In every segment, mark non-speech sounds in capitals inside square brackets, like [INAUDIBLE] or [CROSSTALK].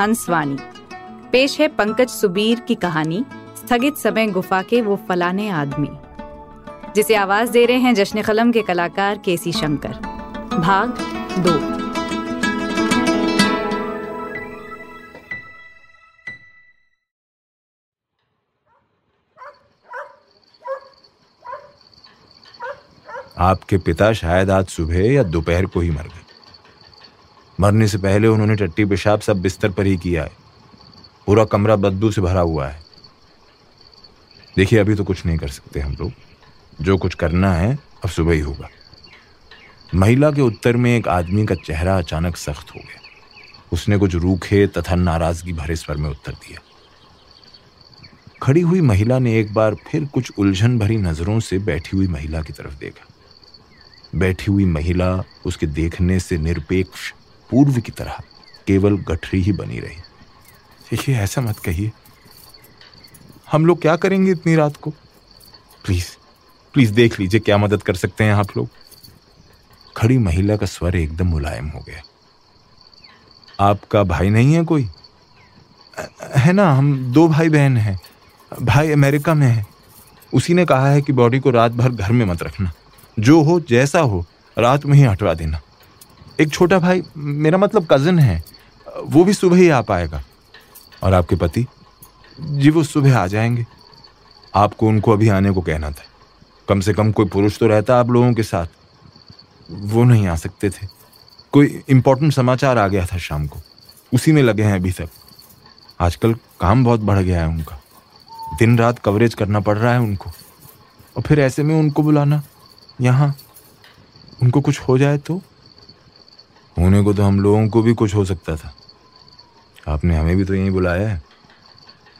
रहे हैं हंस वाणी पेश है पंकज सुबीर की कहानी, स्थगित समय गुफा के वो फलाने आदमी। जिसे आवाज़ दे रहे हैं जश्न कलम के कलाकार केसी शंकर। भाग दो। आपके पिता शायद आज सुबह या दोपहर को ही मर गए। मरने से पहले उन्होंने टट्टी पेशाब सब बिस्तर पर ही किया है। पूरा कमरा बद्दू से भरा हुआ है। देखिए, अभी तो कुछ नहीं कर सकते हम लोग। जो कुछ करना है, अब सुबह ही होगा। महिला के उत्तर में एक आदमी का चेहरा अचानक सख्त हो गया। उसने कुछ रूखे तथा नाराज़गी भरे स्वर में उत्तर दिया। खड़ी हुई महिला ने एक बार फिर कुछ उलझन भरी नज़रों से बैठी हुई महिला की तरफ़ देखा। बैठी हुई महिला उसके देखने से निरपेक्ष पूर्व की तरह केवल गठरी ही बनी रही। देखिए ऐसा मत कहिए। हम लोग क्या करेंगे इतनी रात को? प्लीज़ प्लीज़ देख लीजिए क्या मदद कर सकते हैं आप लोग। खड़ी महिला का स्वर एकदम मुलायम हो गया। आपका भाई नहीं है कोई? है ना हम दो भाई बहन हैं। भाई अमेरिका में है। उसी ने कहा है कि बॉडी को रात भर घर में मत रखना। जो हो जैसा हो रात में ही हटवा देना। एक छोटा भाई, मेरा मतलब कज़न है, वो भी सुबह ही आ पाएगा। और आपके पति? जी, वो सुबह आ जाएँगे। आपको, उनको अभी आने को कहना था। कम से कम कोई पुरुष तो रहता आप लोगों के साथ। वो नहीं आ सकते थे। कोई इंपॉर्टेंट समाचार आ गया था शाम को। उसी में लगे हैं अभी तक। आजकल काम बहुत बढ़ गया है उनका। दिन रात कवरेज करना पड़ रहा है उनको। और फिर ऐसे में उनको बुलाना यहाँ उनको कुछ हो जाए तो होने को तो हम लोगों को भी कुछ हो सकता था। आपने हमें भी तो यहीं बुलाया है।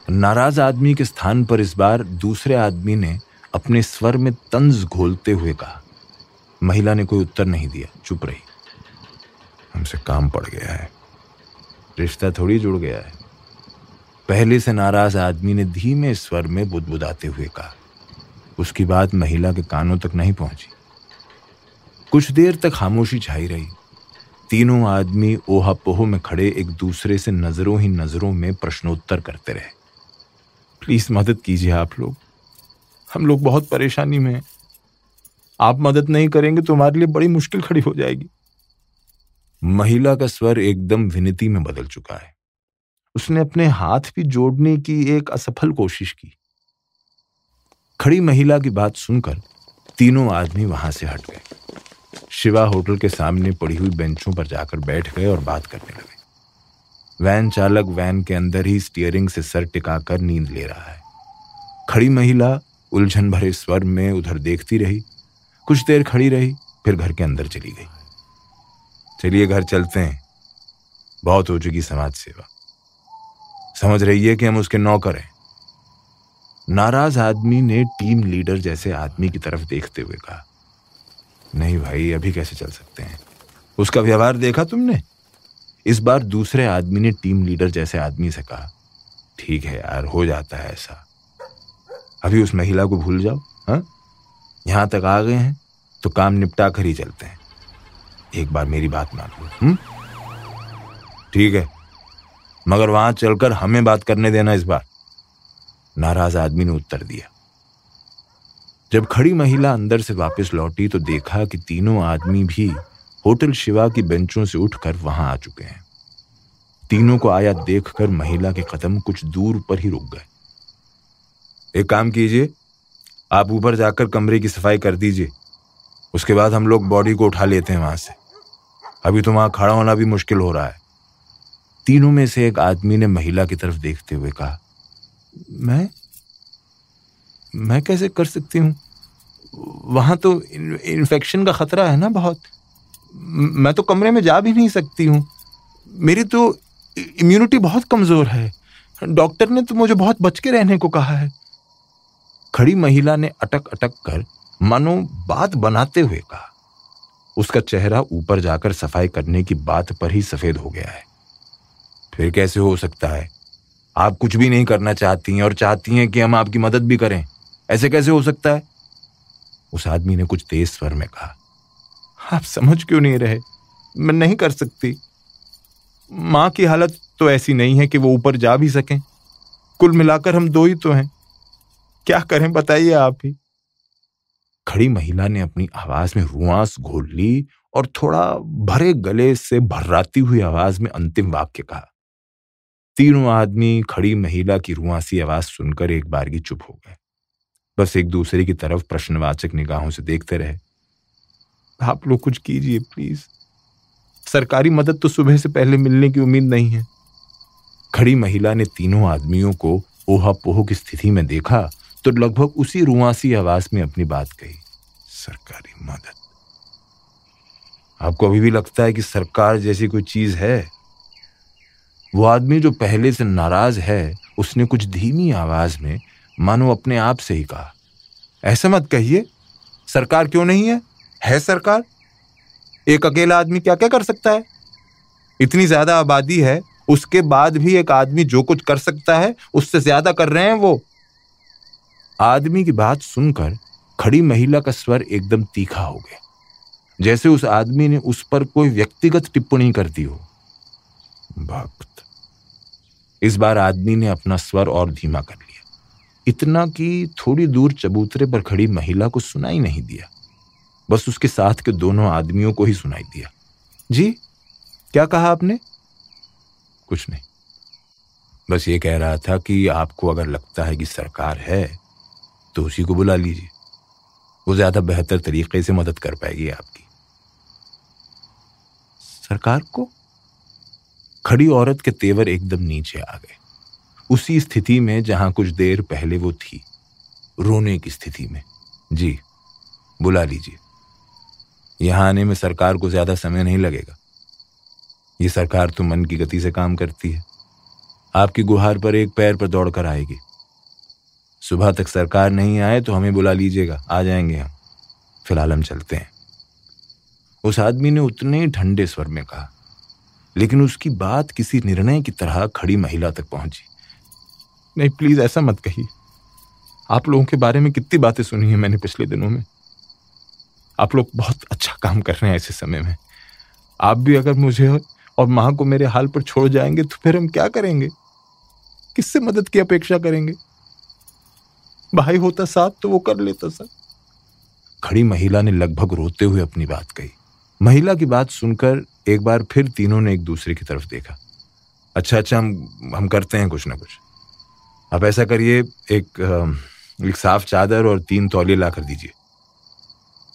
नाराज़ आदमी के स्थान पर इस बार दूसरे आदमी ने अपने स्वर में तंज घोलते हुए कहा। महिला ने कोई उत्तर नहीं दिया, चुप रही। हमसे काम पड़ गया है। रिश्ता थोड़ी जुड़ गया है। पहले से नाराज़ आदमी ने धीमे स्वर में बुदबुदाते हुए कहा। उसकी बात महिला के कानों तक नहीं पहुँची। कुछ देर तक खामोशी छाई रही। तीनों आदमी ओहापोह में खड़े एक दूसरे से नज़रों ही नज़रों में प्रश्नोत्तर करते रहे। प्लीज़ मदद कीजिए आप लोग। हम लोग बहुत परेशानी में हैं। आप मदद नहीं करेंगे तो हमारे लिए बड़ी मुश्किल खड़ी हो जाएगी। महिला का स्वर एकदम विनती में बदल चुका है। उसने अपने हाथ भी जोड़ने की एक असफल कोशिश की। खड़ी महिला की बात सुनकर तीनों आदमी वहाँ से हट गए। शिवा होटल के सामने पड़ी हुई बेंचों पर जाकर बैठ गए और बात करने लगे। वैन चालक वैन के अंदर ही स्टीयरिंग से सर टिकाकर नींद ले रहा है। खड़ी महिला उलझन भरे स्वर में उधर देखती रही, कुछ देर खड़ी रही, फिर घर के अंदर चली गई। चलिए घर चलते हैं। बहुत हो चुकी समाज सेवा। समझ रही है कि हम उसके नौकर हैं। नाराज़ आदमी ने टीम लीडर जैसे आदमी की तरफ़ देखते हुए कहा। नहीं भाई, अभी कैसे चल सकते हैं? उसका व्यवहार देखा तुमने? इस बार दूसरे आदमी ने टीम लीडर जैसे आदमी से कहा, ठीक है यार, हो जाता है ऐसा। अभी उस महिला को भूल जाओ हाँ? यहाँ तक आ गए हैं तो काम निपटा कर ही चलते हैं। एक बार मेरी बात मान लो हम्म? ठीक है। मगर वहाँ चलकर हमें बात करने देना इस बार। नाराज़ आदमी ने उत्तर दिया। जब खड़ी महिला अंदर से वापस लौटी तो देखा कि तीनों आदमी भी होटल शिवा की बेंचों से उठकर वहाँ आ चुके हैं। तीनों को आया देखकर महिला के कदम कुछ दूर पर ही रुक गए। एक काम कीजिए, आप ऊपर जाकर कमरे की सफ़ाई कर दीजिए, उसके बाद हम लोग बॉडी को उठा लेते हैं वहाँ से। अभी तो वहाँ खड़ा होना भी मुश्किल हो रहा है। तीनों में से एक आदमी ने महिला की तरफ़ देखते हुए कहा, मैं मैं कैसे कर सकती हूँ? वहाँ तो इन्फेक्शन का खतरा है ना बहुत। मैं तो कमरे में जा भी नहीं सकती हूँ। मेरी तो इम्यूनिटी बहुत कमज़ोर है। डॉक्टर ने तो मुझे बहुत बच के रहने को कहा है। खड़ी महिला ने अटक अटक कर मानो बात बनाते हुए कहा। उसका चेहरा ऊपर जाकर सफ़ाई करने की बात पर ही सफ़ेद हो गया है। फिर कैसे हो सकता है? आप कुछ भी नहीं करना चाहती हैं और चाहती हैं कि हम आपकी मदद भी करें। ऐसे कैसे हो सकता है? उस आदमी ने कुछ तेज स्वर में कहा, आप समझ क्यों नहीं रहे? मैं नहीं कर सकती। माँ की हालत तो ऐसी नहीं है कि वो ऊपर जा भी सकें। कुल मिलाकर हम दो ही तो हैं। क्या करें बताइए आप ही। खड़ी महिला ने अपनी आवाज़ में रुआस घोल ली और थोड़ा भरे गले से भर्राती हुई आवाज़ में अंतिम वाक्य कहा। तीनों आदमी खड़ी महिला की रुआसी आवाज़ सुनकर एक बार की चुप हो गए। बस एक दूसरे की तरफ़ प्रश्नवाचक निगाहों से देखते रहे। आप लोग कुछ कीजिए प्लीज़ सरकारी मदद तो सुबह से पहले मिलने की उम्मीद नहीं है। खड़ी महिला ने तीनों आदमियों को ओहा पोह की स्थिति में देखा तो लगभग उसी रुआसी आवाज़ में अपनी बात कही, सरकारी मदद? आपको अभी भी लगता है कि सरकार जैसी कोई चीज़ है? वो आदमी जो पहले से नाराज़ है, उसने कुछ धीमी आवाज़ में मानो अपने आप से ही कहा। ऐसा मत कहिए, सरकार क्यों नहीं है? है सरकार? एक अकेला आदमी क्या क्या कर सकता है? इतनी ज़्यादा आबादी है, उसके बाद भी एक आदमी जो कुछ कर सकता है, उससे ज़्यादा कर रहे हैं वो। आदमी की बात सुनकर खड़ी महिला का स्वर एकदम तीखा हो गया। जैसे उस आदमी ने उस पर कोई व्यक्तिगत टिप्पणी कर दी हो। भक्त, इस बार आदमी ने अपना स्वर और धीमा कर लिया। इतना कि थोड़ी दूर चबूतरे पर खड़ी महिला को सुनाई नहीं दिया। बस उसके साथ के दोनों आदमियों को ही सुनाई दिया। जी, क्या कहा आपने? कुछ नहीं। बस ये कह रहा था कि आपको अगर लगता है कि सरकार है तो उसी को बुला लीजिए। वो ज़्यादा बेहतर तरीके से मदद कर पाएगी आपकी। सरकार को? खड़ी औरत के तेवर एकदम नीचे आ गए। उसी स्थिति में जहाँ कुछ देर पहले वो थी, रोने की स्थिति में। जी, बुला लीजिए। यहाँ आने में सरकार को ज़्यादा समय नहीं लगेगा। ये सरकार तो मन की गति से काम करती है। आपकी गुहार पर एक पैर पर दौड़कर आएगी। सुबह तक सरकार नहीं आए तो हमें बुला लीजिएगा। आ जाएँगे हम। फ़िलहाल हम चलते हैं। उस आदमी ने उतने ठंडे स्वर में कहा, लेकिन उसकी बात किसी निर्णय की तरह खड़ी महिला तक पहुँची। नहीं प्लीज़ ऐसा मत कहिए। आप लोगों के बारे में कितनी बातें सुनी है मैंने पिछले दिनों में। आप लोग बहुत अच्छा काम कर रहे हैं ऐसे समय में। आप भी अगर मुझे और माँ को मेरे हाल पर छोड़ जाएँगे तो फिर हम क्या करेंगे? किससे मदद की अपेक्षा करेंगे? भाई होता साथ तो वो कर लेता सर खड़ी महिला ने लगभग रोते हुए अपनी बात कही। महिला की बात सुनकर एक बार फिर तीनों ने एक दूसरे की तरफ़ देखा। अच्छा अच्छा हम हम करते हैं कुछ ना कुछ। आप ऐसा करिए, एक एक साफ़ चादर और तीन तौले ला कर दीजिए।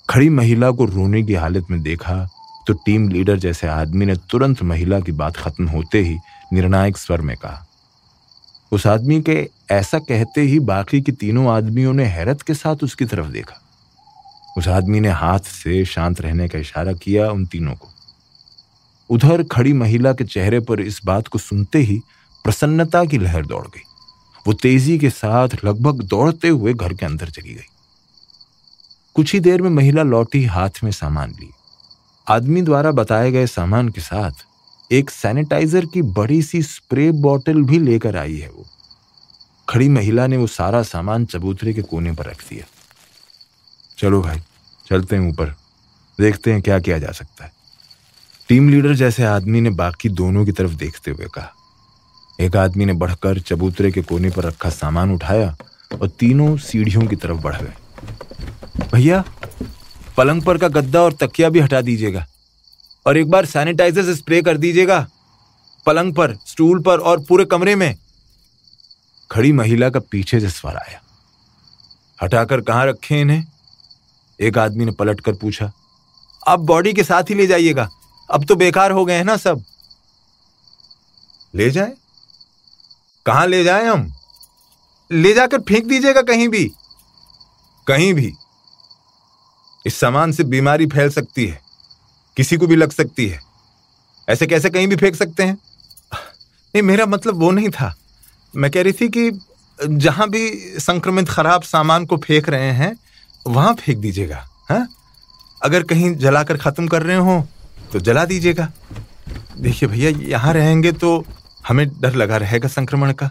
खड़ी महिला को रोने की हालत में देखा तो टीम लीडर जैसे आदमी ने तुरंत महिला की बात खत्म होते ही निर्णायक स्वर में कहा, उस आदमी के ऐसा कहते ही बाकी के तीनों आदमियों ने हैरत के साथ उसकी तरफ़ देखा। उस आदमी ने हाथ से शांत रहने का इशारा किया उन तीनों को। उधर खड़ी महिला के चेहरे पर इस बात को सुनते ही प्रसन्नता की लहर दौड़ गई। वो तेज़ी के साथ लगभग दौड़ते हुए घर के अंदर चली गई। कुछ ही देर में महिला लौटी हाथ में सामान ली। आदमी द्वारा बताए गए सामान के साथ एक सैनिटाइजर की बड़ी सी स्प्रे बॉटल भी लेकर आई है वो। खड़ी महिला ने वो सारा सामान चबूतरे के कोने पर रख दिया। चलो भाई, चलते हैं ऊपर। देखते हैं क्या किया जा सकता है। टीम लीडर जैसे आदमी ने बाकी दोनों की तरफ़ देखते हुए कहा। एक आदमी ने बढ़कर चबूतरे के कोने पर रखा सामान उठाया और तीनों सीढ़ियों की तरफ़ बढ़ गए। भैया, पलंग पर का गद्दा और तकिया भी हटा दीजिएगा और एक बार सैनिटाइजर स्प्रे कर दीजिएगा। पलंग पर स्टूल पर और पूरे कमरे में। खड़ी महिला का पीछे से स्वर आया। हटाकर कहाँ रखे इन्हें? एक आदमी ने पलट कर पूछा। आप बॉडी के साथ ही ले जाइएगा। अब तो बेकार हो गए हैं ना सब। ले जाए? कहाँ ले जाए हम? ले जाकर फेंक दीजिएगा कहीं भी। कहीं भी। इस सामान से बीमारी फैल सकती है। किसी को भी लग सकती है। ऐसे कैसे कहीं भी फेंक सकते हैं? नहीं, मेरा मतलब वो नहीं था। मैं कह रही थी कि जहाँ भी संक्रमित खराब सामान को फेंक रहे हैं, वहाँ फेंक दीजिएगा हाँ? अगर कहीं जलाकर खत्म कर रहे हो तो जला दीजिएगा। देखिए भैया, यहाँ रहेंगे तो हमें डर लगा रहेगा संक्रमण का।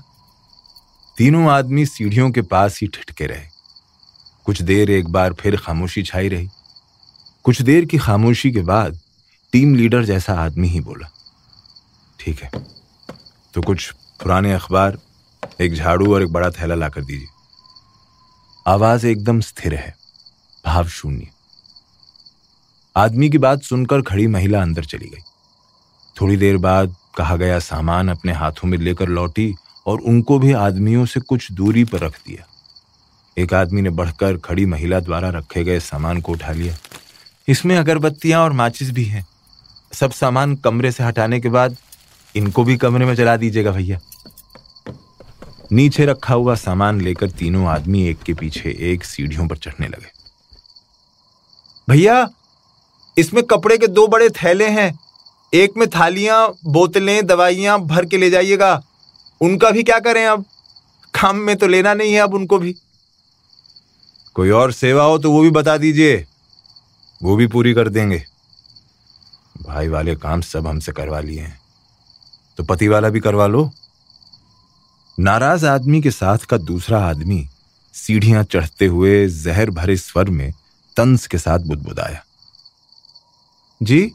तीनों आदमी सीढ़ियों के पास ही ठिठके रहे। कुछ देर एक बार फिर खामोशी छाई रही। कुछ देर की खामोशी के बाद टीम लीडर जैसा आदमी ही बोला, ठीक है तो कुछ पुराने अखबार, एक झाड़ू और एक बड़ा थैला लाकर दीजिए। आवाज़ एकदम स्थिर है, भाव शून्य। आदमी की बात सुनकर खड़ी महिला अंदर चली गई। थोड़ी देर बाद कहा गया सामान अपने हाथों में लेकर लौटी और उनको भी आदमियों से कुछ दूरी पर रख दिया। एक आदमी ने बढ़कर खड़ी महिला द्वारा रखे गए सामान को उठा लिया। इसमें अगरबत्तियाँ और माचिस भी हैं। सब सामान कमरे से हटाने के बाद इनको भी कमरे में जला दीजिएगा भैया। नीचे रखा हुआ सामान लेकर तीनों आदमी एक के पीछे एक सीढ़ियों पर चढ़ने लगे। भैया, इसमें कपड़े के दो बड़े थैले हैं। एक में थालियाँ, बोतलें, दवाइयाँ भर के ले जाइएगा। उनका भी क्या करें अब? काम में तो लेना नहीं है अब उनको भी। कोई और सेवा हो तो वो भी बता दीजिए। वो भी पूरी कर देंगे। भाई वाले काम सब हमसे करवा लिए हैं। तो पति वाला भी करवा लो। नाराज़ आदमी के साथ का दूसरा आदमी सीढ़ियाँ चढ़ते हुए जहर भरे स्वर में तंस के साथ बुदबुदाया। जी?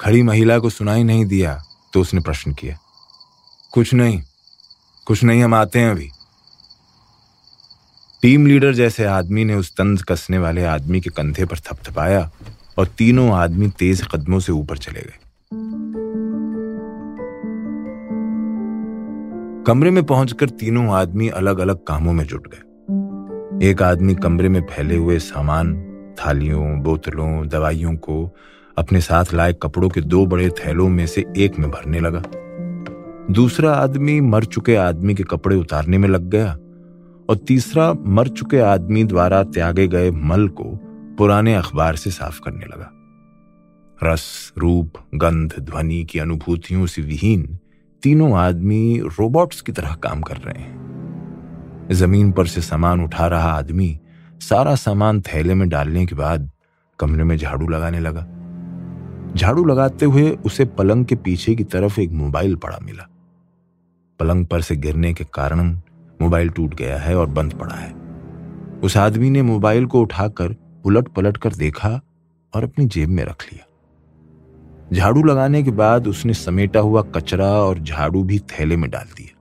खड़ी महिला को सुनाई नहीं दिया तो उसने प्रश्न किया, कुछ नहीं कुछ नहीं, हम आते हैं अभी. टीम लीडर जैसे आदमी ने उस तंज कसने वाले आदमी के कंधे पर थपथपाया और तीनों आदमी तेज कदमों से ऊपर चले गए। कमरे में पहुंचकर तीनों आदमी अलग अलग कामों में जुट गए। एक आदमी कमरे में फैले हुए सामान, थालियों, बोतलों, दवाइयों को अपने साथ लाए कपड़ों के दो बड़े थैलों में से एक में भरने लगा। दूसरा आदमी मर चुके आदमी के कपड़े उतारने में लग गया और तीसरा मर चुके आदमी द्वारा त्यागे गए मल को पुराने अखबार से साफ़ करने लगा। रस, रूप, गंध, ध्वनि की अनुभूतियों से विहीन तीनों आदमी रोबोट्स की तरह काम कर रहे हैं। ज़मीन पर से सामान उठा रहा आदमी सारा सामान थैले में डालने के बाद कमरे में झाड़ू लगाने लगा। झाड़ू लगाते हुए उसे पलंग के पीछे की तरफ़ एक मोबाइल पड़ा मिला। पलंग पर से गिरने के कारण मोबाइल टूट गया है और बंद पड़ा है। उस आदमी ने मोबाइल को उठाकर उलट पलट कर देखा और अपनी जेब में रख लिया। झाड़ू लगाने के बाद उसने समेटा हुआ कचरा और झाड़ू भी थैले में डाल दिया।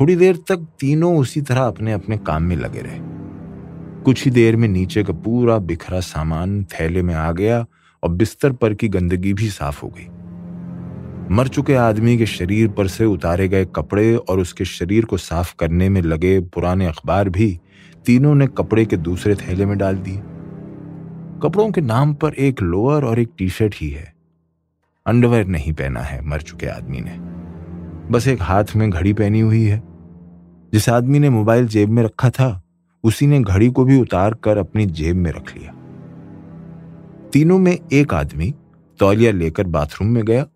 थोड़ी देर तक तीनों उसी तरह अपने अपने काम में लगे रहे। कुछ ही देर में नीचे का पूरा बिखरा सामान थैले में आ गया और बिस्तर पर की गंदगी भी साफ़ हो गई। मर चुके आदमी के शरीर पर से उतारे गए कपड़े और उसके शरीर को साफ़ करने में लगे पुराने अखबार भी तीनों ने कपड़े के दूसरे थैले में डाल दिए। कपड़ों के नाम पर एक लोअर और एक टी शर्ट ही है। अंडरवेयर नहीं पहना है मर चुके आदमी ने। बस एक हाथ में घड़ी पहनी हुई है। जिस आदमी ने मोबाइल जेब में रखा था, उसी ने घड़ी को भी उतार कर अपनी जेब में रख लिया। तीनों में एक आदमी तौलिया लेकर बाथरूम में गया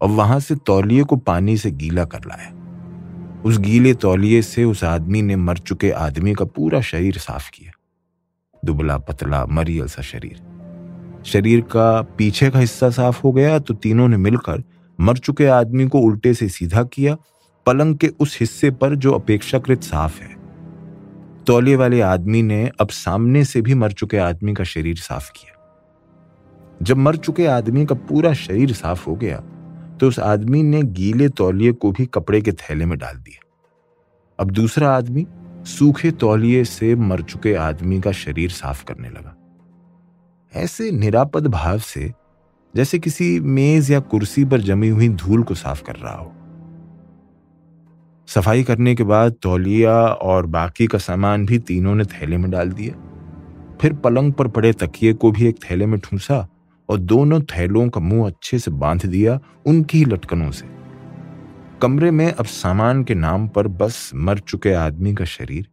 और वहाँ से तौलिए को पानी से गीला कर लाया। उस गीले तौलिए से उस आदमी ने मर चुके आदमी का पूरा शरीर साफ़ किया। दुबला पतला मरियल सा शरीर। शरीर का पीछे का हिस्सा साफ़ हो गया तो तीनों ने मिलकर मर चुके आदमी को उल्टे से सीधा किया, पलंग के उस हिस्से पर जो अपेक्षाकृत साफ़ है। तौलिए वाले आदमी ने अब सामने से भी मर चुके आदमी का शरीर साफ़ किया। जब मर चुके आदमी का पूरा शरीर साफ़ हो गया तो उस आदमी ने गीले तौलिए को भी कपड़े के थैले में डाल दिया। अब दूसरा आदमी सूखे तौलिए से मर चुके आदमी का शरीर साफ़ करने लगा। ऐसे निरापद भाव से, जैसे किसी मेज या कुर्सी पर जमी हुई धूल को साफ़ कर रहा हो। सफ़ाई करने के बाद तौलिया और बाकी का सामान भी तीनों ने थैले में डाल दिया। फिर पलंग पर पड़े तकिए को भी एक थैले में ठूंसा और दोनों थैलों का मुँह अच्छे से बाँध दिया उनकी ही लटकनों से। कमरे में अब सामान के नाम पर बस मर चुके आदमी का शरीर,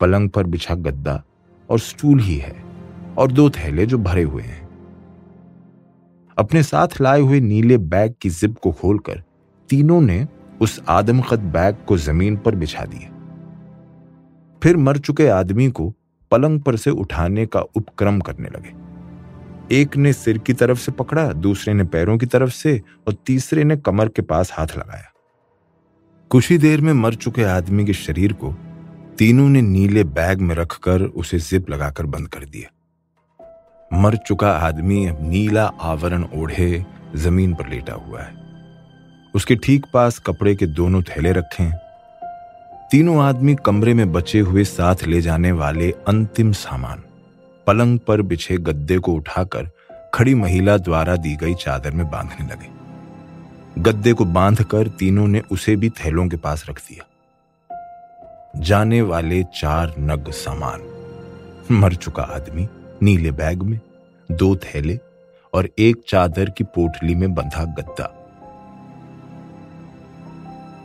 पलंग पर बिछा गद्दा और स्टूल ही है और दो थैले जो भरे हुए हैं। अपने साथ लाए हुए नीले बैग की जिप को खोलकर तीनों ने उस आदमखत बैग को ज़मीन पर बिछा दिया। फिर मर चुके आदमी को पलंग पर से उठाने का उपक्रम करने लगे। एक ने सिर की तरफ़ से पकड़ा, दूसरे ने पैरों की तरफ़ से और तीसरे ने कमर के पास हाथ लगाया। कुछ ही देर में मर चुके आदमी के शरीर को तीनों ने नीले बैग में रखकर उसे जिप लगाकर बंद कर दिया। मर चुका आदमी अब नीला आवरण ओढ़े ज़मीन पर लेटा हुआ है। उसके ठीक पास कपड़े के दोनों थैले रखे। हैं तीनों आदमी कमरे में बचे हुए साथ ले जाने वाले अंतिम सामान। पलंग पर बिछे गद्दे को उठाकर खड़ी महिला द्वारा दी गई चादर में बांधने लगे। गद्दे को बांधकर तीनों ने उसे भी थैलों के पास रख दिया। जाने वाले चार नग सामान। मर चुका आदमी नीले बैग में, दो थैले और एक चादर की पोटली में बंधा गद्दा।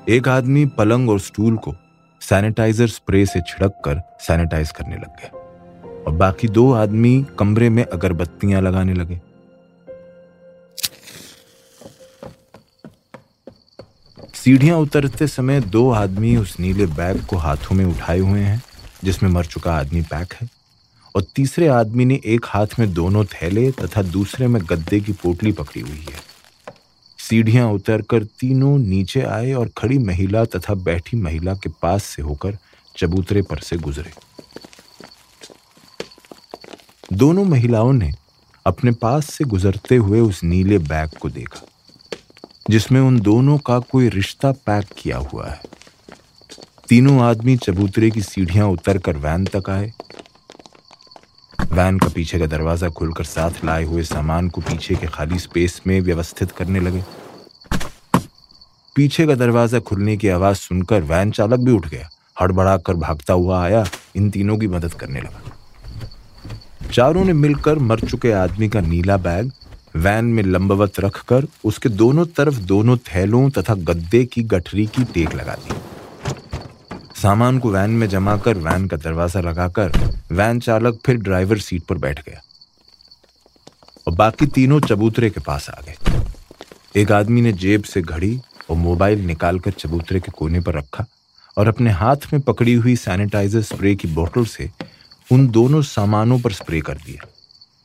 एक आदमी पलंग और स्टूल को सैनिटाइजर स्प्रे से छिड़क कर सैनिटाइज करने लग गया। और बाकी दो आदमी कमरे में अगरबत्तियाँ लगाने लगे। सीढ़ियाँ उतरते समय दो आदमी उस नीले बैग को हाथों में उठाए हुए हैं, जिसमें मर चुका आदमी पैक है, और तीसरे आदमी ने एक हाथ में दोनों थैले तथा दूसरे में गद्दे की पोटली पकड़ी हुई है। सीढ़ियाँ उतरकर तीनों नीचे आए और खड़ी महिला तथा बैठी महिला के पास से होकर चबूतरे पर से गुजरे। दोनों महिलाओं ने अपने पास से गुजरते हुए उस नीले बैग को देखा, जिसमें उन दोनों का कोई रिश्ता पैक किया हुआ है। तीनों आदमी चबूतरे की सीढ़ियाँ उतरकर वैन तक आए। वैन का पीछे का दरवाज़ा खुलकर साथ लाए हुए सामान को पीछे के खाली स्पेस में व्यवस्थित करने लगे। पीछे का दरवाज़ा खुलने की आवाज़ सुनकर वैन चालक भी उठ गया हड़बड़ा कर भागता हुआ आया, इन तीनों की मदद करने लगा। चारों ने मिलकर मर चुके आदमी का नीला बैग, वैन में लंबवत रखकर उसके दोनों तरफ़ दोनों थैलों तथा गद्दे की गठरी की टेक लगा दी। सामान को वैन में जमा कर वैन का दरवाज़ा लगाकर वैन चालक फिर ड्राइवर सीट पर बैठ गया। और बाकी तीनों चबूतरे के पास आ गए। एक आदमी ने जेब से घड़ी और मोबाइल निकालकर चबूतरे के कोने पर रखा और अपने हाथ में पकड़ी हुई सैनिटाइजर स्प्रे की बोतल से उन दोनों सामानों पर स्प्रे कर दिया।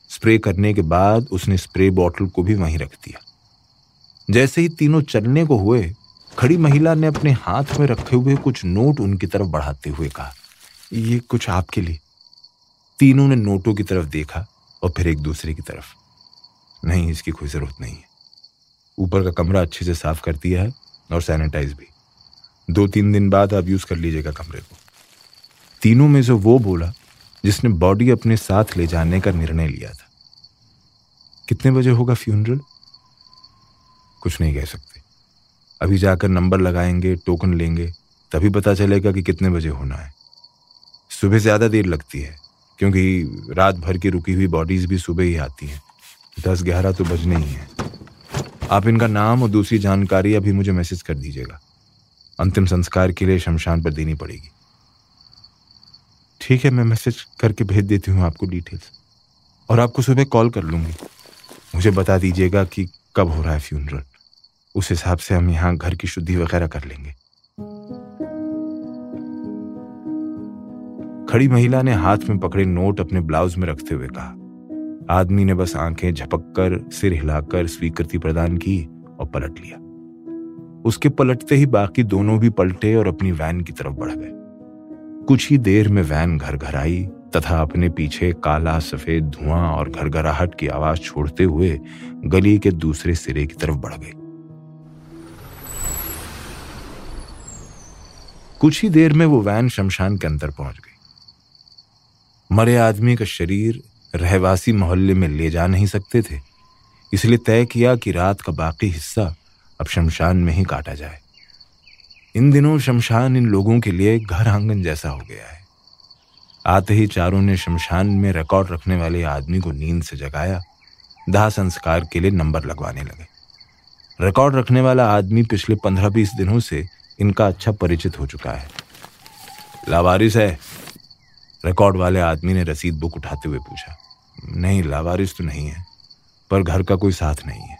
स्प्रे करने के बाद उसने स्प्रे बॉटल को भी वहीं रख दिया। जैसे ही तीनों चलने को हुए, खड़ी महिला ने अपने हाथ में रखे हुए कुछ नोट उनकी तरफ़ बढ़ाते हुए कहा, ये कुछ आपके लिए। तीनों ने नोटों की तरफ़ देखा और फिर एक दूसरे की तरफ़, नहीं, इसकी कोई ज़रूरत नहीं है। ऊपर का कमरा अच्छे से साफ़ कर दिया है और सैनिटाइज भी। दो तीन दिन बाद आप यूज़ कर लीजिएगा कमरे को। तीनों में से वो बोला जिसने बॉडी अपने साथ ले जाने का निर्णय लिया था। कितने बजे होगा फ्यूनरल कुछ नहीं कह सकते। अभी जाकर नंबर लगाएँगे टोकन लेंगे, तभी पता चलेगा कि कितने बजे होना है। सुबह ज़्यादा देर लगती है, क्योंकि रात भर की रुकी हुई बॉडीज भी सुबह ही आती हैं। दस ग्यारह तो बजने ही है। आप इनका नाम और दूसरी जानकारी अभी मुझे मैसेज कर दीजिएगा। अंतिम संस्कार के लिए शमशान पर देनी पड़ेगी। ठीक है, मैं मैसेज करके भेज देती हूँ आपको डिटेल्स और आपको सुबह कॉल कर लूँगी। मुझे बता दीजिएगा कि कब हो रहा है फ्यूनरल उस हिसाब से हम यहाँ घर की शुद्धि वगैरह कर लेंगे। खड़ी महिला ने हाथ में पकड़े नोट अपने ब्लाउज में रखते हुए कहा। आदमी ने बस आँखें झपक कर, सिर हिलाकर स्वीकृति प्रदान की और पलट लिया। उसके पलटते ही बाकी दोनों भी पलटे और अपनी वैन की तरफ़ बढ़ गए। कुछ ही देर में वैन घर घर आई तथा अपने पीछे काला सफ़ेद धुआँ और घरघराहट की आवाज़ छोड़ते हुए गली के दूसरे सिरे की तरफ़ बढ़ गई। कुछ ही देर में वो वैन शमशान के अंदर पहुँच गई। मरे आदमी का शरीर रहवासी मोहल्ले में ले जा नहीं सकते थे, इसलिए तय किया कि रात का बाकी हिस्सा अब शमशान में ही काटा जाए। इन दिनों शमशान इन लोगों के लिए घर आँगन जैसा हो गया है। आते ही चारों ने शमशान में रिकॉर्ड रखने वाले आदमी को नींद से जगाया। दाह संस्कार के लिए नंबर लगवाने लगे। रिकॉर्ड रखने वाला आदमी पिछले पंद्रह बीस दिनों से इनका अच्छा परिचित हो चुका है। लावारिस है। रिकॉर्ड वाले आदमी ने रसीद बुक उठाते हुए पूछा, नहीं, लावारिस तो नहीं है, पर घर का कोई साथ नहीं है।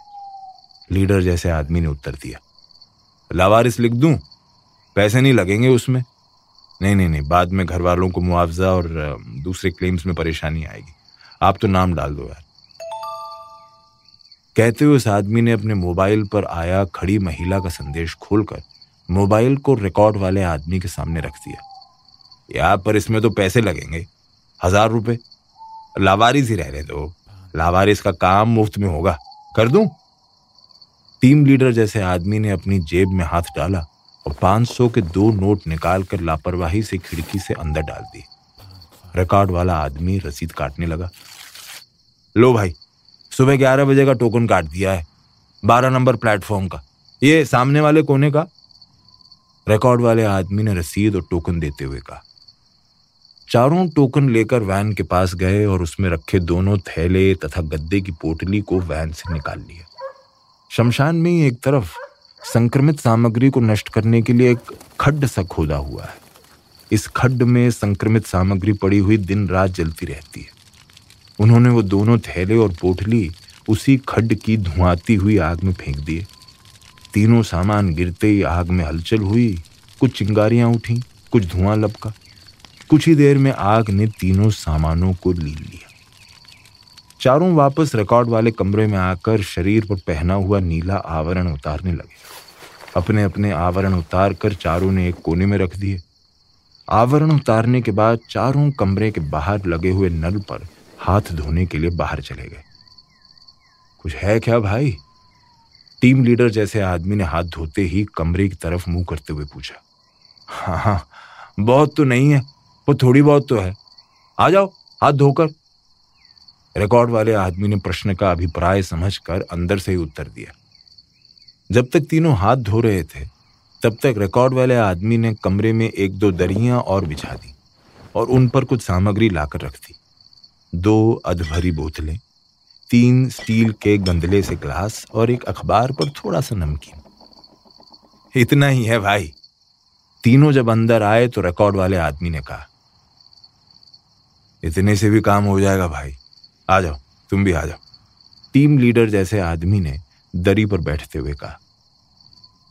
लीडर जैसे आदमी ने उत्तर दिया, लावारिस लिख दूँ? पैसे नहीं लगेंगे उसमें? नहीं नहीं नहीं, बाद में घर वालों को मुआवजा और दूसरे क्लेम्स में परेशानी आएगी। आप तो नाम डाल दो यार। कहते हुए उस आदमी ने अपने मोबाइल पर आया खड़ी महिला का संदेश खोलकर, मोबाइल को रिकॉर्ड वाले आदमी के सामने रख दिया। यार, पर इसमें तो पैसे लगेंगे। हज़ार रुपए। लावारिस ही रहने दो लावारिस का काम मुफ़्त में होगा। कर दूँ? टीम लीडर जैसे आदमी ने अपनी जेब में हाथ डाला। और 500 के दो नोट निकालकर लापरवाही से खिड़की से अंदर डाल दिए। रिकॉर्ड वाला आदमी रसीद काटने लगा। लो भाई, सुबह ग्यारह बजे का टोकन काट दिया है, बारह नंबर प्लेटफॉर्म का। ये सामने वाले कोने का? रिकॉर्ड वाले आदमी ने रसीद और टोकन देते हुए कहा। चारों टोकन लेकर वैन के पास गए और उसमें रखे दोनों थैले तथा गद्दे की पोटली को वैन से निकाल लिया शमशान में एक तरफ़ संक्रमित सामग्री को नष्ट करने के लिए एक खड्ड सा खोदा हुआ है। इस खड्ड में संक्रमित सामग्री पड़ी हुई दिन रात जलती रहती है। उन्होंने वो दोनों थैले और पोटली उसी खड्ड की धुआती हुई आग में फेंक दिए। तीनों सामान गिरते ही आग में हलचल हुई, कुछ चिंगारियाँ उठी, कुछ धुआँ लपका। कुछ ही देर में आग ने तीनों सामानों को ली लिया। चारों वापस रिकॉर्ड वाले कमरे में आकर शरीर पर पहना हुआ नीला आवरण उतारने लगे। अपने अपने आवरण उतार कर चारों ने एक कोने में रख दिए। आवरण उतारने के बाद चारों कमरे के बाहर लगे हुए नल पर हाथ धोने के लिए बाहर चले गए। कुछ है क्या भाई? टीम लीडर जैसे आदमी ने हाथ धोते ही कमरे की तरफ़ मुँह करते हुए पूछा। हाँ हाँ बहुत तो नहीं है, वो थोड़ी बहुत तो है। आ जाओ, हाथ धोकर। रिकॉर्ड वाले आदमी ने प्रश्न का अभिप्राय समझकर अंदर से ही उत्तर दिया। जब तक तीनों हाथ धो रहे थे, तब तक रिकॉर्ड वाले आदमी ने कमरे में एक दो दरियाँ और बिछा दी और उन पर कुछ सामग्री लाकर रख दी। दो अधभरी बोतलें, तीन स्टील के गंदले से ग्लास और एक अखबार पर थोड़ा सा नमकीन। इतना ही है भाई। तीनों जब अंदर आए तो रिकॉर्ड वाले आदमी ने कहा, इतने से भी काम हो जाएगा भाई। आ जाओ, तुम भी आ जाओ। टीम लीडर जैसे आदमी ने दरी पर बैठते हुए कहा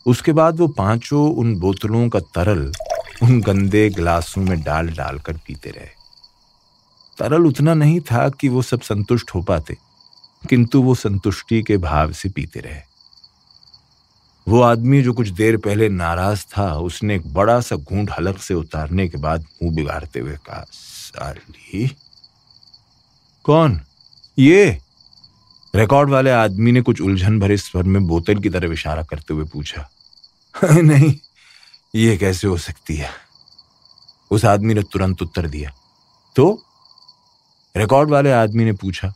उसके बाद वो पाँचों उन बोतलों का तरल उन गंदे गिलासों में डाल डालकर पीते रहे। तरल उतना नहीं था कि वो सब संतुष्ट हो पाते, किंतु वो संतुष्टि के भाव से पीते रहे। वो आदमी जो कुछ देर पहले नाराज़ था, उसने एक बड़ा सा घूंट हलक से उतारने के बाद मुँह बिगाड़ते हुए कहा, साली, कौन? ये? रिकॉर्ड वाले आदमी ने कुछ उलझन भरे स्वर में बोतल की तरफ़ इशारा करते हुए पूछा [LAUGHS] नहीं, ये कैसे हो सकती है? उस आदमी ने तुरंत उत्तर दिया। तो रिकॉर्ड वाले आदमी ने पूछा,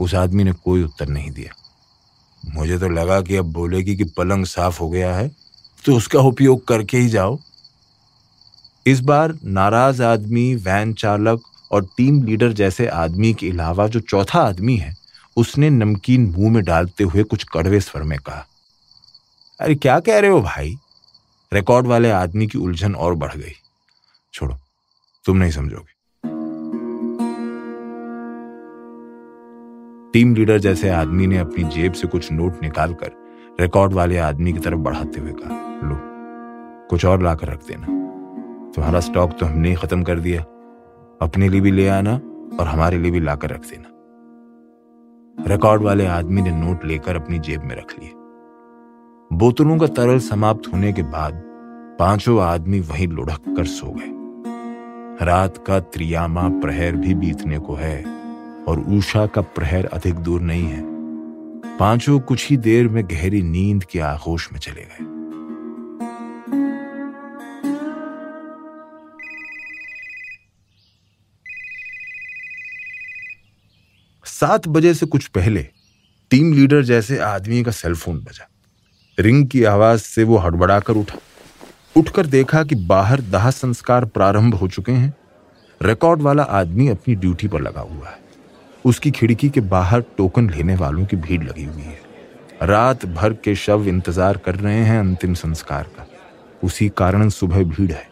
उस आदमी ने कोई उत्तर नहीं दिया। मुझे तो लगा कि अब बोलेगी कि पलंग साफ़ हो गया है तो उसका उपयोग करके ही जाओ। इस बार नाराज़ आदमी, वैन चालक और टीम लीडर जैसे आदमी के अलावा जो चौथा आदमी है, उसने नमकीन मुँह में डालते हुए कुछ कड़वे स्वर में कहा। अरे क्या कह रहे हो भाई? रिकॉर्ड वाले आदमी की उलझन और बढ़ गई। छोड़ो, तुम नहीं समझोगे। टीम लीडर जैसे आदमी ने अपनी जेब से कुछ नोट निकालकर रिकॉर्ड वाले आदमी की तरफ़ बढ़ाते हुए कहा, लो, कुछ और लाकर रख देना। तुम्हारा स्टॉक तो हमने ही खत्म कर दिया। अपने लिए भी ले आना और हमारे लिए भी लाकर रख देना। रिकॉर्ड वाले आदमी ने नोट लेकर अपनी जेब में रख लिए। बोतलों का तरल समाप्त होने के बाद पाँचों आदमी वहीं लुढ़क कर सो गए। रात का त्रियामा प्रहर भी बीतने को है और उषा का प्रहर अधिक दूर नहीं है। पाँचों कुछ ही देर में गहरी नींद के आगोश में चले गए। सात बजे से कुछ पहले टीम लीडर जैसे आदमी का सेलफोन बजा। रिंग की आवाज़ से वो हड़बड़ाकर उठा। उठकर देखा कि बाहर दाह संस्कार प्रारंभ हो चुके हैं। रिकॉर्ड वाला आदमी अपनी ड्यूटी पर लगा हुआ है। उसकी खिड़की के बाहर टोकन लेने वालों की भीड़ लगी हुई है। रात भर के शव इंतज़ार कर रहे हैं अंतिम संस्कार का। उसी कारण सुबह भीड़ है।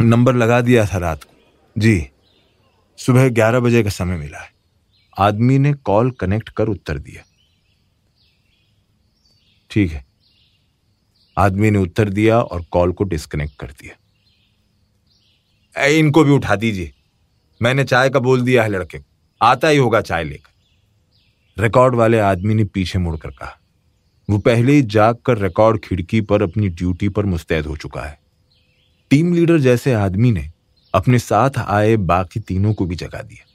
नंबर लगा दिया था रात को। जी, सुबह ग्यारह बजे का समय मिला है। आदमी ने कॉल कनेक्ट कर उत्तर दिया। ठीक है आदमी ने उत्तर दिया और कॉल को डिस्कनेक्ट कर दिया। इनको भी उठा दीजिए। मैंने चाय का बोल दिया है लड़के। आता ही होगा चाय लेकर। रिकॉर्ड वाले आदमी ने पीछे मुड़कर कहा। वो पहले ही जाग कर रिकॉर्ड खिड़की पर अपनी ड्यूटी पर मुस्तैद हो चुका है। टीम लीडर जैसे आदमी ने अपने साथ आए बाकी तीनों को भी जगा दिया।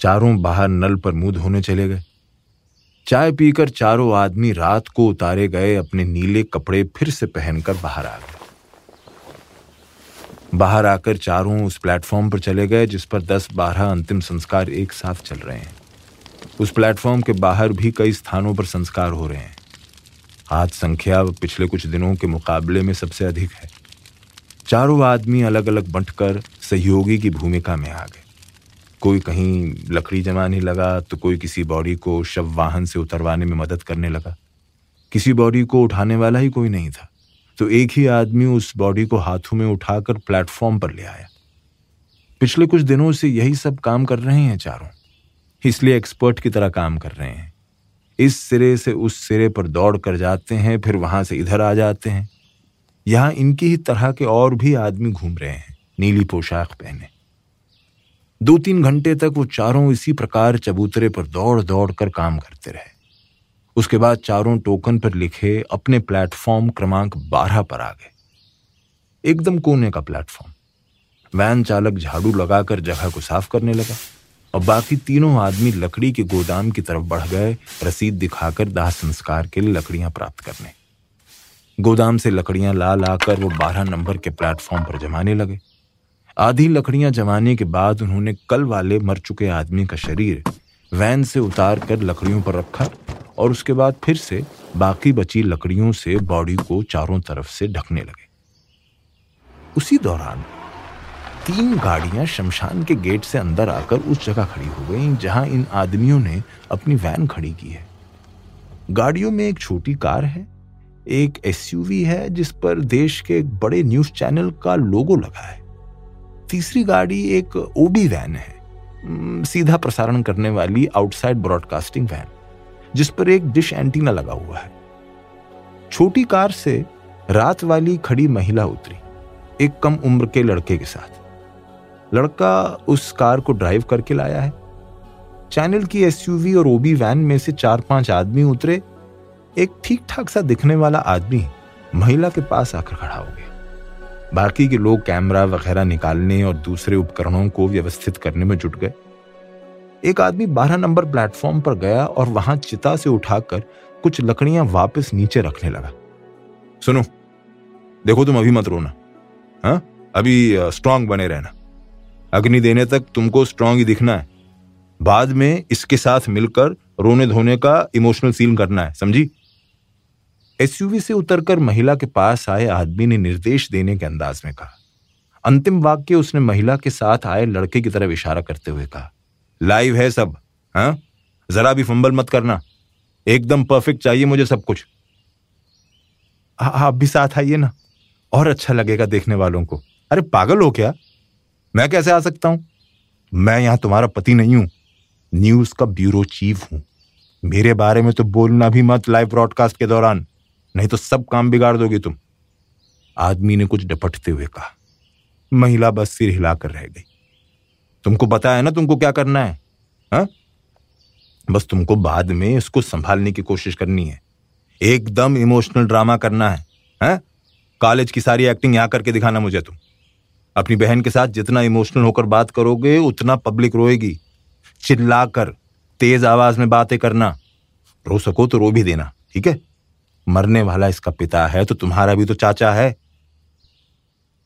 चारों बाहर नल पर मुँह धोने चले गए। चाय पीकर चारों आदमी रात को उतारे गए, अपने नीले कपड़े फिर से पहनकर बाहर आ गए। बाहर आकर चारों उस प्लेटफॉर्म पर चले गए, जिस पर दस बारह अंतिम संस्कार एक साथ चल रहे हैं। उस प्लेटफॉर्म के बाहर भी कई स्थानों पर संस्कार हो रहे हैं। आज संख्या पिछले कुछ दिनों के मुकाबले में सबसे अधिक है। चारों आदमी अलग अलग बंटकर सहयोगी की भूमिका में आ गए। कोई कहीं लकड़ी जमाने लगा तो कोई किसी बॉडी को शव वाहन से उतरवाने में मदद करने लगा। किसी बॉडी को उठाने वाला ही कोई नहीं था। तो एक ही आदमी उस बॉडी को हाथों में उठाकर प्लेटफॉर्म पर ले आया। पिछले कुछ दिनों से यही सब काम कर रहे हैं चारों। इसलिए एक्सपर्ट की तरह काम कर रहे हैं। इस सिरे से उस सिरे पर दौड़ कर जाते हैं, फिर वहाँ से इधर आ जाते हैं। यहाँ इनकी ही तरह के और भी आदमी घूम रहे हैं। नीली पोशाक पहने। दो तीन घंटे तक वो चारों इसी प्रकार चबूतरे पर दौड़ दौड़ कर काम करते रहे। उसके बाद चारों टोकन पर लिखे अपने प्लेटफॉर्म क्रमांक बारह पर आ गए। एकदम कोने का प्लेटफॉर्म। वैन चालक झाड़ू लगाकर जगह को साफ़ करने लगा और बाकी तीनों आदमी लकड़ी के गोदाम की तरफ़ बढ़ गए, रसीद दिखाकर दाह संस्कार के लिए लकड़ियाँ प्राप्त करने। गोदाम से लकड़ियाँ ला लाकर वो बारह नंबर के प्लेटफॉर्म पर जमाने लगे। आधी लकड़ियाँ जमाने के बाद उन्होंने कल वाले मर चुके आदमी का शरीर वैन से उतार कर लकड़ियों पर रखा और उसके बाद फिर से बाकी बची लकड़ियों से बॉडी को चारों तरफ़ से ढकने लगे। उसी दौरान तीन गाड़ियाँ शमशान के गेट से अंदर आकर उस जगह खड़ी हो गई, जहाँ इन आदमियों ने अपनी वैन खड़ी की है। गाड़ियों में एक छोटी कार है, एक एसयूवी है, जिस पर देश के एक बड़े न्यूज़ चैनल का लोगो लगा है। तीसरी गाड़ी एक ओबी वैन है। सीधा प्रसारण करने वाली आउटसाइड ब्रॉडकास्टिंग वैन जिस पर एक डिश एंटीना लगा हुआ है। छोटी कार से रात वाली खड़ी महिला उतरी, एक कम उम्र के लड़के के साथ। लड़का उस कार को ड्राइव करके लाया है। चैनल की एसयूवी और ओबी वैन में से चार पाँच आदमी उतरे। एक ठीक ठाक सा दिखने वाला आदमी महिला के पास आकर खड़ा हो गया। बाकी के लोग कैमरा वगैरह निकालने और दूसरे उपकरणों को व्यवस्थित करने में जुट गए। एक आदमी बारह नंबर प्लेटफॉर्म पर गया और वहाँ चिता से उठाकर कुछ लकड़ियाँ वापस नीचे रखने लगा। सुनो, देखो तुम अभी मत रोना, हा? अभी स्ट्रांग बने रहना। अग्नि देने तक तुमको स्ट्रांग ही दिखना है। बाद में इसके साथ मिलकर रोने धोने का इमोशनल सील करना है, समझी? एसयूवी से उतरकर महिला के पास आए आदमी ने निर्देश देने के अंदाज में कहा। अंतिम वाक्य उसने महिला के साथ आए लड़के की तरफ़ इशारा करते हुए कहा। लाइव है सब हाँ? जरा भी फंबल मत करना। एकदम परफेक्ट चाहिए मुझे सब कुछ। आप भी साथ आइए ना। और अच्छा लगेगा देखने वालों को। अरे पागल हो क्या? मैं कैसे आ सकता हूँ? मैं यहाँ तुम्हारा पति नहीं हूँ। न्यूज़ का ब्यूरो चीफ हूँ। मेरे बारे में तो बोलना भी मत लाइव ब्रॉडकास्ट के दौरान। नहीं तो सब काम बिगाड़ दोगे तुम। आदमी ने कुछ डपटते हुए कहा। महिला बस सिर हिलाकर रह गई। तुमको है ना तुमको क्या करना है? हा? बस तुमको बाद में इसको संभालने की कोशिश करनी है। एकदम इमोशनल ड्रामा करना है। हा? कॉलेज की सारी एक्टिंग यहाँ करके दिखाना मुझे तुम। अपनी बहन के साथ जितना इमोशनल होकर बात करोगे, उतना पब्लिक रोएगी। चिल्लाकर, तेज आवाज़ में बातें करना। रो सको तो रो भी देना, ठीक है? मरने वाला इसका पिता है तो तुम्हारा भी तो चाचा है।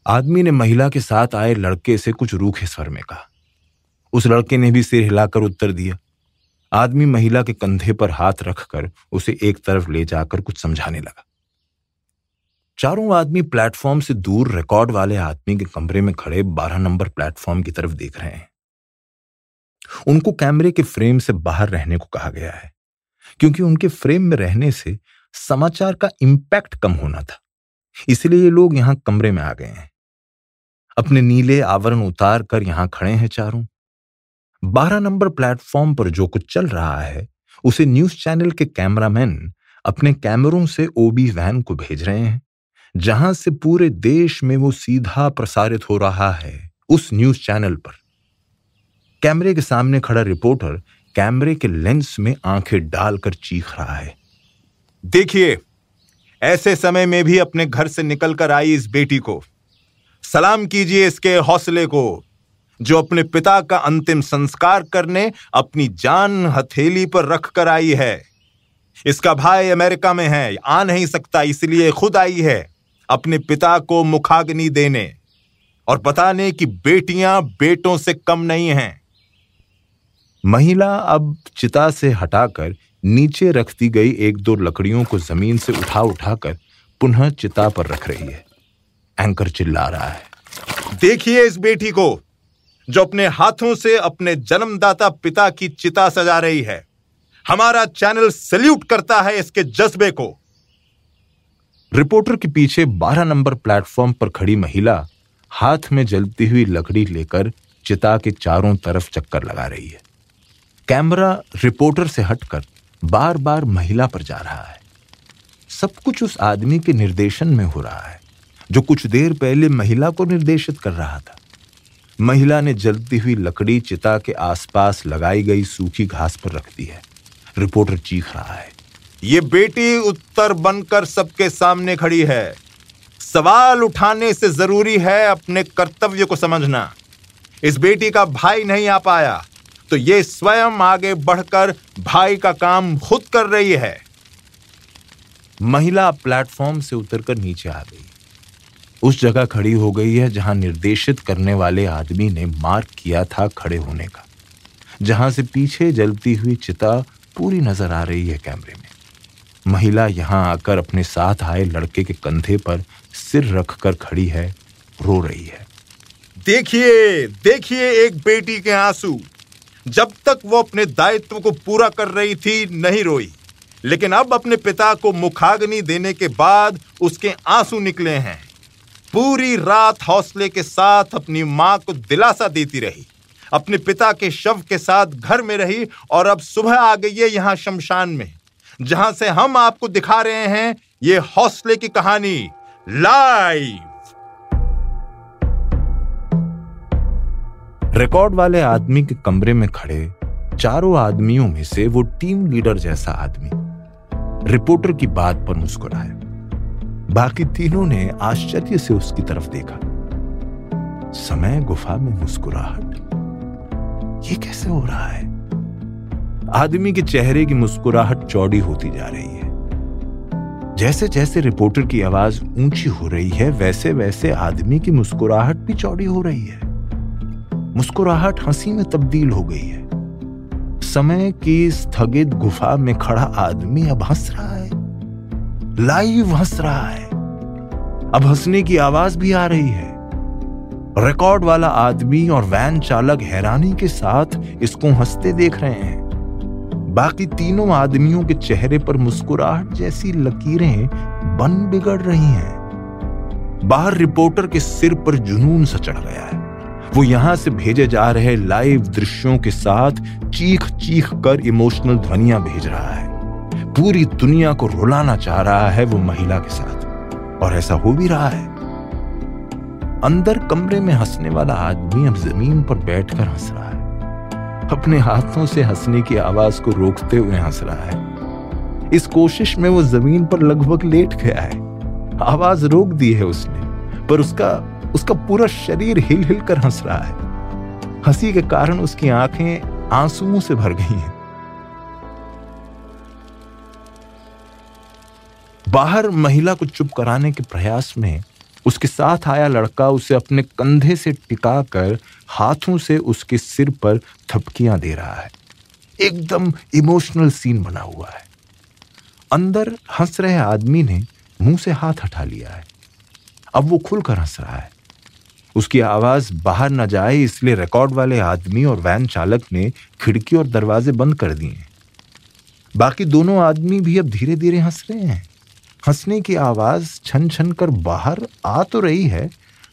आदमी ने महिला के साथ आए लड़के से कुछ रूखे स्वर में कहा। उस लड़के ने भी सिर हिलाकर उत्तर दिया। आदमी महिला के कंधे पर हाथ रखकर उसे एक तरफ़ ले जाकर कुछ समझाने लगा। चारों आदमी प्लेटफॉर्म से दूर रिकॉर्ड वाले आदमी के कमरे में खड़े बारह नंबर प्लेटफॉर्म की तरफ़ देख रहे हैं। उनको कैमरे के फ्रेम से बाहर रहने को कहा गया है, क्योंकि उनके फ्रेम में रहने से समाचार का इंपैक्ट कम होना था। इसलिए ये लोग यहाँ कमरे में आ गए हैं। अपने नीले आवरण उतार कर यहाँ खड़े हैं चारों। बारह नंबर प्लेटफॉर्म पर जो कुछ चल रहा है, उसे न्यूज़ चैनल के कैमरामैन अपने कैमरों से ओबी वैन को भेज रहे हैं, जहाँ से पूरे देश में वो सीधा प्रसारित हो रहा है उस न्यूज़ चैनल पर। कैमरे के सामने खड़ा रिपोर्टर कैमरे के लेंस में आँखें डालकर चीख रहा है। देखिए, ऐसे समय में भी अपने घर से निकलकर आई इस बेटी को। सलाम कीजिए इसके हौसले को, जो अपने पिता का अंतिम संस्कार करने अपनी जान हथेली पर रख कर आई है। इसका भाई अमेरिका में है, आ नहीं सकता, इसलिए खुद आई है अपने पिता को मुखाग्नि देने। और बताने कि बेटियाँ बेटों से कम नहीं हैं। महिला अब चिता से हटाकर नीचे रखती गई एक दो लकड़ियों को ज़मीन से उठा उठाकर पुनः चिता पर रख रही है। एंकर चिल्ला रहा है। देखिए इस बेटी को जो अपने हाथों से अपने जन्मदाता पिता की चिता सजा रही है। हमारा चैनल सल्यूट करता है इसके जज्बे को। रिपोर्टर के पीछे 12 नंबर प्लेटफॉर्म पर खड़ी महिला हाथ में जलती हुई लकड़ी लेकर चिता के चारों तरफ़ चक्कर लगा रही है। कैमरा रिपोर्टर से हटकर बार बार महिला पर जा रहा है। सब कुछ उस आदमी के निर्देशन में हो रहा है, जो कुछ देर पहले महिला को निर्देशित कर रहा था। महिला ने जलती हुई लकड़ी चिता के आसपास लगाई गई सूखी घास पर रख दी है। रिपोर्टर चीख रहा है, ये बेटी उत्तर बनकर सबके सामने खड़ी है। सवाल उठाने से ज़रूरी है अपने कर्तव्य को समझना। इस बेटी का भाई नहीं आ पाया। तो ये स्वयं आगे बढ़कर भाई का काम खुद कर रही है। महिला प्लेटफॉर्म से उतरकर नीचे आ गई। उस जगह खड़ी हो गई है जहाँ निर्देशित करने वाले आदमी ने मार्क किया था खड़े होने का। जहाँ से पीछे जलती हुई चिता पूरी नज़र आ रही है कैमरे में। महिला यहाँ आकर अपने साथ आए लड़के के कंधे पर सिर रखकर खड़ी है, रो रही है। देखिए देखिए एक बेटी के आँसू। जब तक वो अपने दायित्व को पूरा कर रही थी, नहीं रोई। लेकिन अब अपने पिता को मुखाग्नि देने के बाद उसके आँसू निकले हैं। पूरी रात हौसले के साथ अपनी माँ को दिलासा देती रही। अपने पिता के शव के साथ घर में रही और अब सुबह आ गई है यहाँ शमशान में, जहाँ से हम आपको दिखा रहे हैं ये हौसले की कहानी, लाइव। रिकॉर्ड वाले आदमी के कमरे में खड़े चारों आदमियों में से वो टीम लीडर जैसा आदमी रिपोर्टर की बात पर मुस्कुराया। बाकी तीनों ने आश्चर्य से उसकी तरफ़ देखा। समय गुफा में मुस्कुराहट। ये कैसे हो रहा है? आदमी के चेहरे की मुस्कुराहट चौड़ी होती जा रही है। जैसे जैसे रिपोर्टर की आवाज़ ऊँची हो रही है वैसे वैसे आदमी की मुस्कुराहट भी चौड़ी हो रही है। मुस्कुराहट हँसी में तब्दील हो गई है। समय की स्थगित गुफा में खड़ा आदमी अब हंस रहा है। लाइव हंस रहा है। अब हंसने की आवाज़ भी आ रही है। रिकॉर्ड वाला आदमी और वैन चालक हैरानी के साथ इसको हँसते देख रहे हैं। बाकी तीनों आदमियों के चेहरे पर मुस्कुराहट जैसी लकीरें बन बिगड़ रही हैं। बाहर रिपोर्टर के सिर पर जुनून सा चढ़ गया है। वो यहाँ से भेजे जा रहे लाइव दृश्यों के साथ चीख चीख कर इमोशनल ध्वनिया भेज रहा है। पूरी दुनिया को रुलाना चाह रहा है वो महिला के साथ। और ऐसा हो भी रहा है। अंदर कमरे में हंसने वाला आदमी अब ज़मीन पर बैठकर हंस रहा है। अपने हाथों से हंसने की आवाज़ को रोकते हुए हंस रहा है। इस कोशिश में वो ज़मीन पर लगभग लेट गया है। आवाज़ रोक दी है उसने, पर उसका उसका पूरा शरीर हिल हिल कर हंस रहा है। हँसी के कारण उसकी आँखें आंसुओं से भर गई हैं। बाहर महिला को चुप कराने के प्रयास में उसके साथ आया लड़का उसे अपने कंधे से टिकाकर हाथों से उसके सिर पर थपकियाँ दे रहा है। एकदम इमोशनल सीन बना हुआ है। अंदर हंस रहे आदमी ने मुँह से हाथ हटा लिया है। अब वो खुलकर हंस रहा है। उसकी आवाज़ बाहर न जाए, इसलिए रिकॉर्ड वाले आदमी और वैन चालक ने खिड़की और दरवाजे बंद कर दिए बाकी दोनों आदमी भी अब धीरे धीरे हंस रहे हैं। हंसने की आवाज़ छन छन कर बाहर आ तो रही है,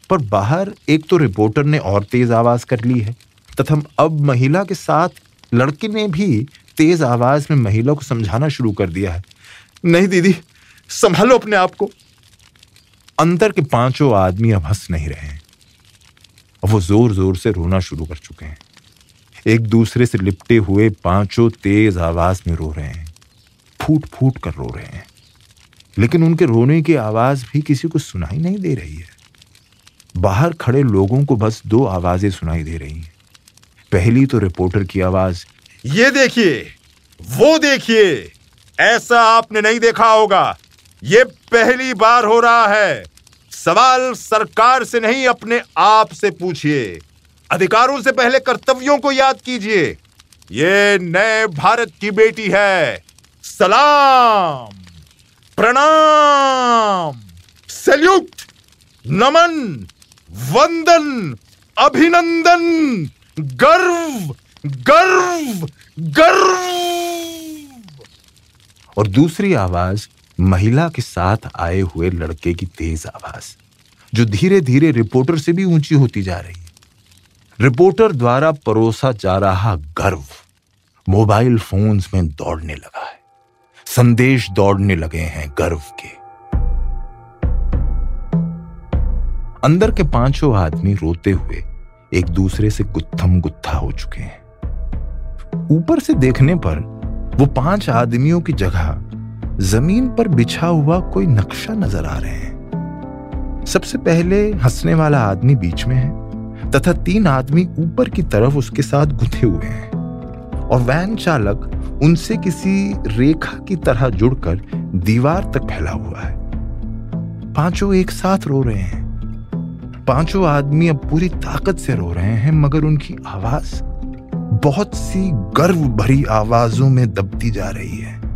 पर बाहर एक तो रिपोर्टर ने और तेज आवाज़ कर ली है, तथा अब महिला के साथ लड़के ने भी तेज आवाज़ में महिला को समझाना शुरू कर दिया है। नहीं दीदी, संभालो अपने आप को। अंदर के पाँचों आदमी अब हंस नहीं रहे हैं। वो ज़ोर ज़ोर से रोना शुरू कर चुके हैं। एक दूसरे से लिपटे हुए पाँचों तेज आवाज़ में रो रहे हैं। फूट फूट कर रो रहे हैं। लेकिन उनके रोने की आवाज़ भी किसी को सुनाई नहीं दे रही है। बाहर खड़े लोगों को बस दो आवाज़ें सुनाई दे रही हैं। पहली तो रिपोर्टर की आवाज़, ये देखिए, वो देखिए, ऐसा आपने नहीं देखा होगा। ये पहली बार हो रहा है। सवाल सरकार से नहीं, अपने आप से पूछिए। अधिकारों से पहले कर्तव्यों को याद कीजिए। ये नए भारत की बेटी है। सलाम। प्रणाम। सल्यूट। नमन। वंदन। अभिनंदन। गर्व। गर्व। गर्व। और दूसरी आवाज़ महिला के साथ आए हुए लड़के की तेज आवाज़, जो धीरे धीरे रिपोर्टर से भी ऊँची होती जा रही है। रिपोर्टर द्वारा परोसा जा रहा गर्व मोबाइल फोन्स में दौड़ने लगा है। संदेश दौड़ने लगे हैं गर्व के। अंदर के पाँचों आदमी रोते हुए एक दूसरे से गुत्थम गुत्था हो चुके हैं। ऊपर से देखने पर वो पाँच आदमियों की जगह ज़मीन पर बिछा हुआ कोई नक्शा नज़र आ रहे हैं। सबसे पहले हंसने वाला आदमी बीच में है, तथा तीन आदमी ऊपर की तरफ़ उसके साथ गुथे हुए हैं, और वैन चालक उनसे किसी रेखा की तरह जुड़कर दीवार तक फैला हुआ है। पाँचों एक साथ रो रहे हैं। पाँचों आदमी अब पूरी ताकत से रो रहे हैं, मगर उनकी आवाज़ बहुत सी गर्व भरी आवाजों में दबती जा रही है।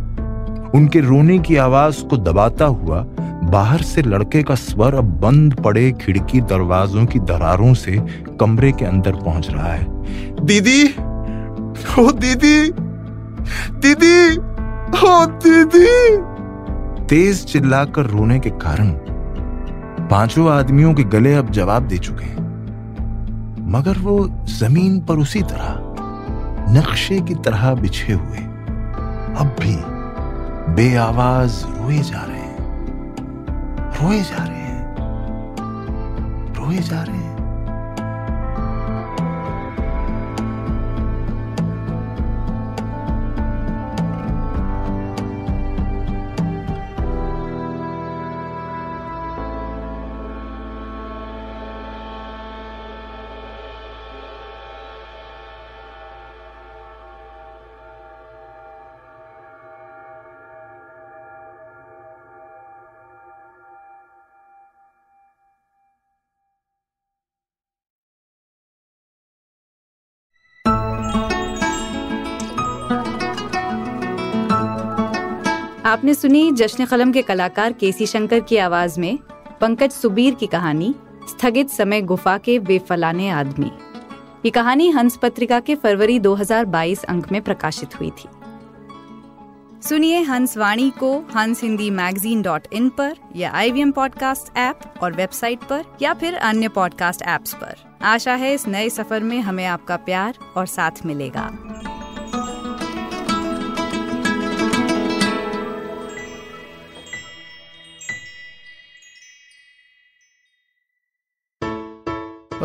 उनके रोने की आवाज़ को दबाता हुआ बाहर से लड़के का स्वर अब बंद पड़े खिड़की दरवाजों की दरारों से कमरे के अंदर पहुँच रहा है। दीदी, ओ दीदी दीदी, ओ दीदी। तेज चिल्लाकर रोने के कारण पाँचों आदमियों के गले अब जवाब दे चुके हैं। मगर वो ज़मीन पर उसी तरह नक्शे की तरह बिछे हुए, अब भी बेआवाज रोए जा रहे हैं। रोए जा रहे हैं। रोए जा रहे हैं। आपने सुनी जश्न कलम के कलाकार केसी शंकर की आवाज़ में पंकज सुबीर की कहानी, स्थगित समय गुफा के वे फलाने आदमी। ये कहानी हंस पत्रिका के फरवरी 2022 अंक में प्रकाशित हुई थी। सुनिए हंस वाणी को हंस हिंदी मैगजीन डॉट इन पर या I V M podcast app और वेबसाइट पर या फिर अन्य पॉडकास्ट ऐप्स पर। आशा है इस नए सफ़र में हमें आपका प्यार और साथ मिलेगा।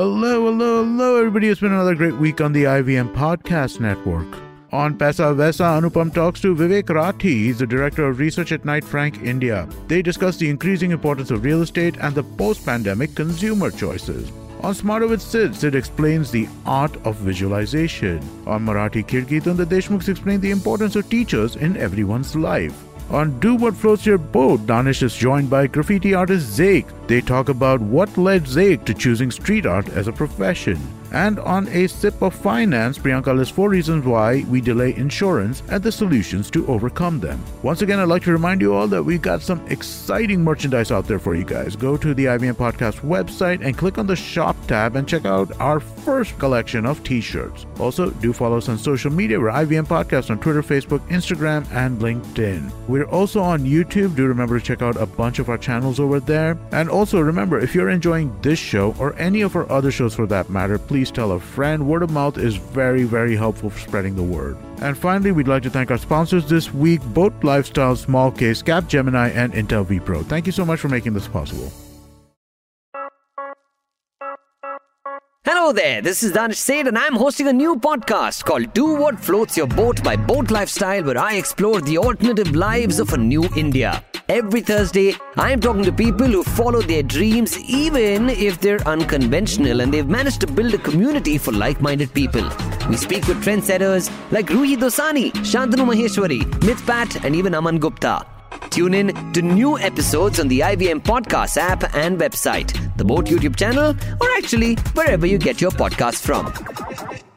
Hello, hello, hello, everybody. It's been another great week on the IVM Podcast Network. On Pesa Vesa, Anupam talks to Vivek Rathi. He's the director of research at Knight Frank India. They discuss the increasing importance of real estate and the post pandemic consumer choices. On Smarter with Sid, Sid explains the art of visualization. On Marathi Kirkitan, the Deshmukhs explain the importance of teachers in everyone's life. On Do What Floats Your Boat, Danish is joined by graffiti artist Zake. They talk about what led Zake to choosing street art as a profession. And on A Sip of Finance, Priyanka lists four reasons why we delay insurance and the solutions to overcome them. Once again, I'd like to remind you all that we've got some exciting merchandise out there for you guys. Go to the IBM Podcast website and click on the shop tab and check out our first collection of t shirts. Also, do follow us on social media. We're IBM Podcast on Twitter, Facebook, Instagram, and LinkedIn. We're also on YouTube. Do remember to check out a bunch of our channels over there. And also remember, if you're enjoying this show or any of our other shows for that matter, please please tell a friend. Word of mouth is very, very helpful for spreading the word. And finally, we'd like to thank our sponsors this week Boat Lifestyle, Small Case, Cap Gemini, and Intel vPro. Thank you so much for making this possible. Hello there, this is Danish Said, and I'm hosting a new podcast called Do What Floats Your Boat by Boat Lifestyle, where I explore the alternative lives of a new India. Every Thursday, I'm talking to people who follow their dreams even if they're unconventional and they've managed to build a community for like minded people. We speak with trendsetters like Ruhi Dosani, Shantanu Maheshwari, Mithpat, and even Aman Gupta. Tune in to new episodes on the IVM Podcast app and website, the Boat YouTube channel, or actually wherever you get your podcasts from.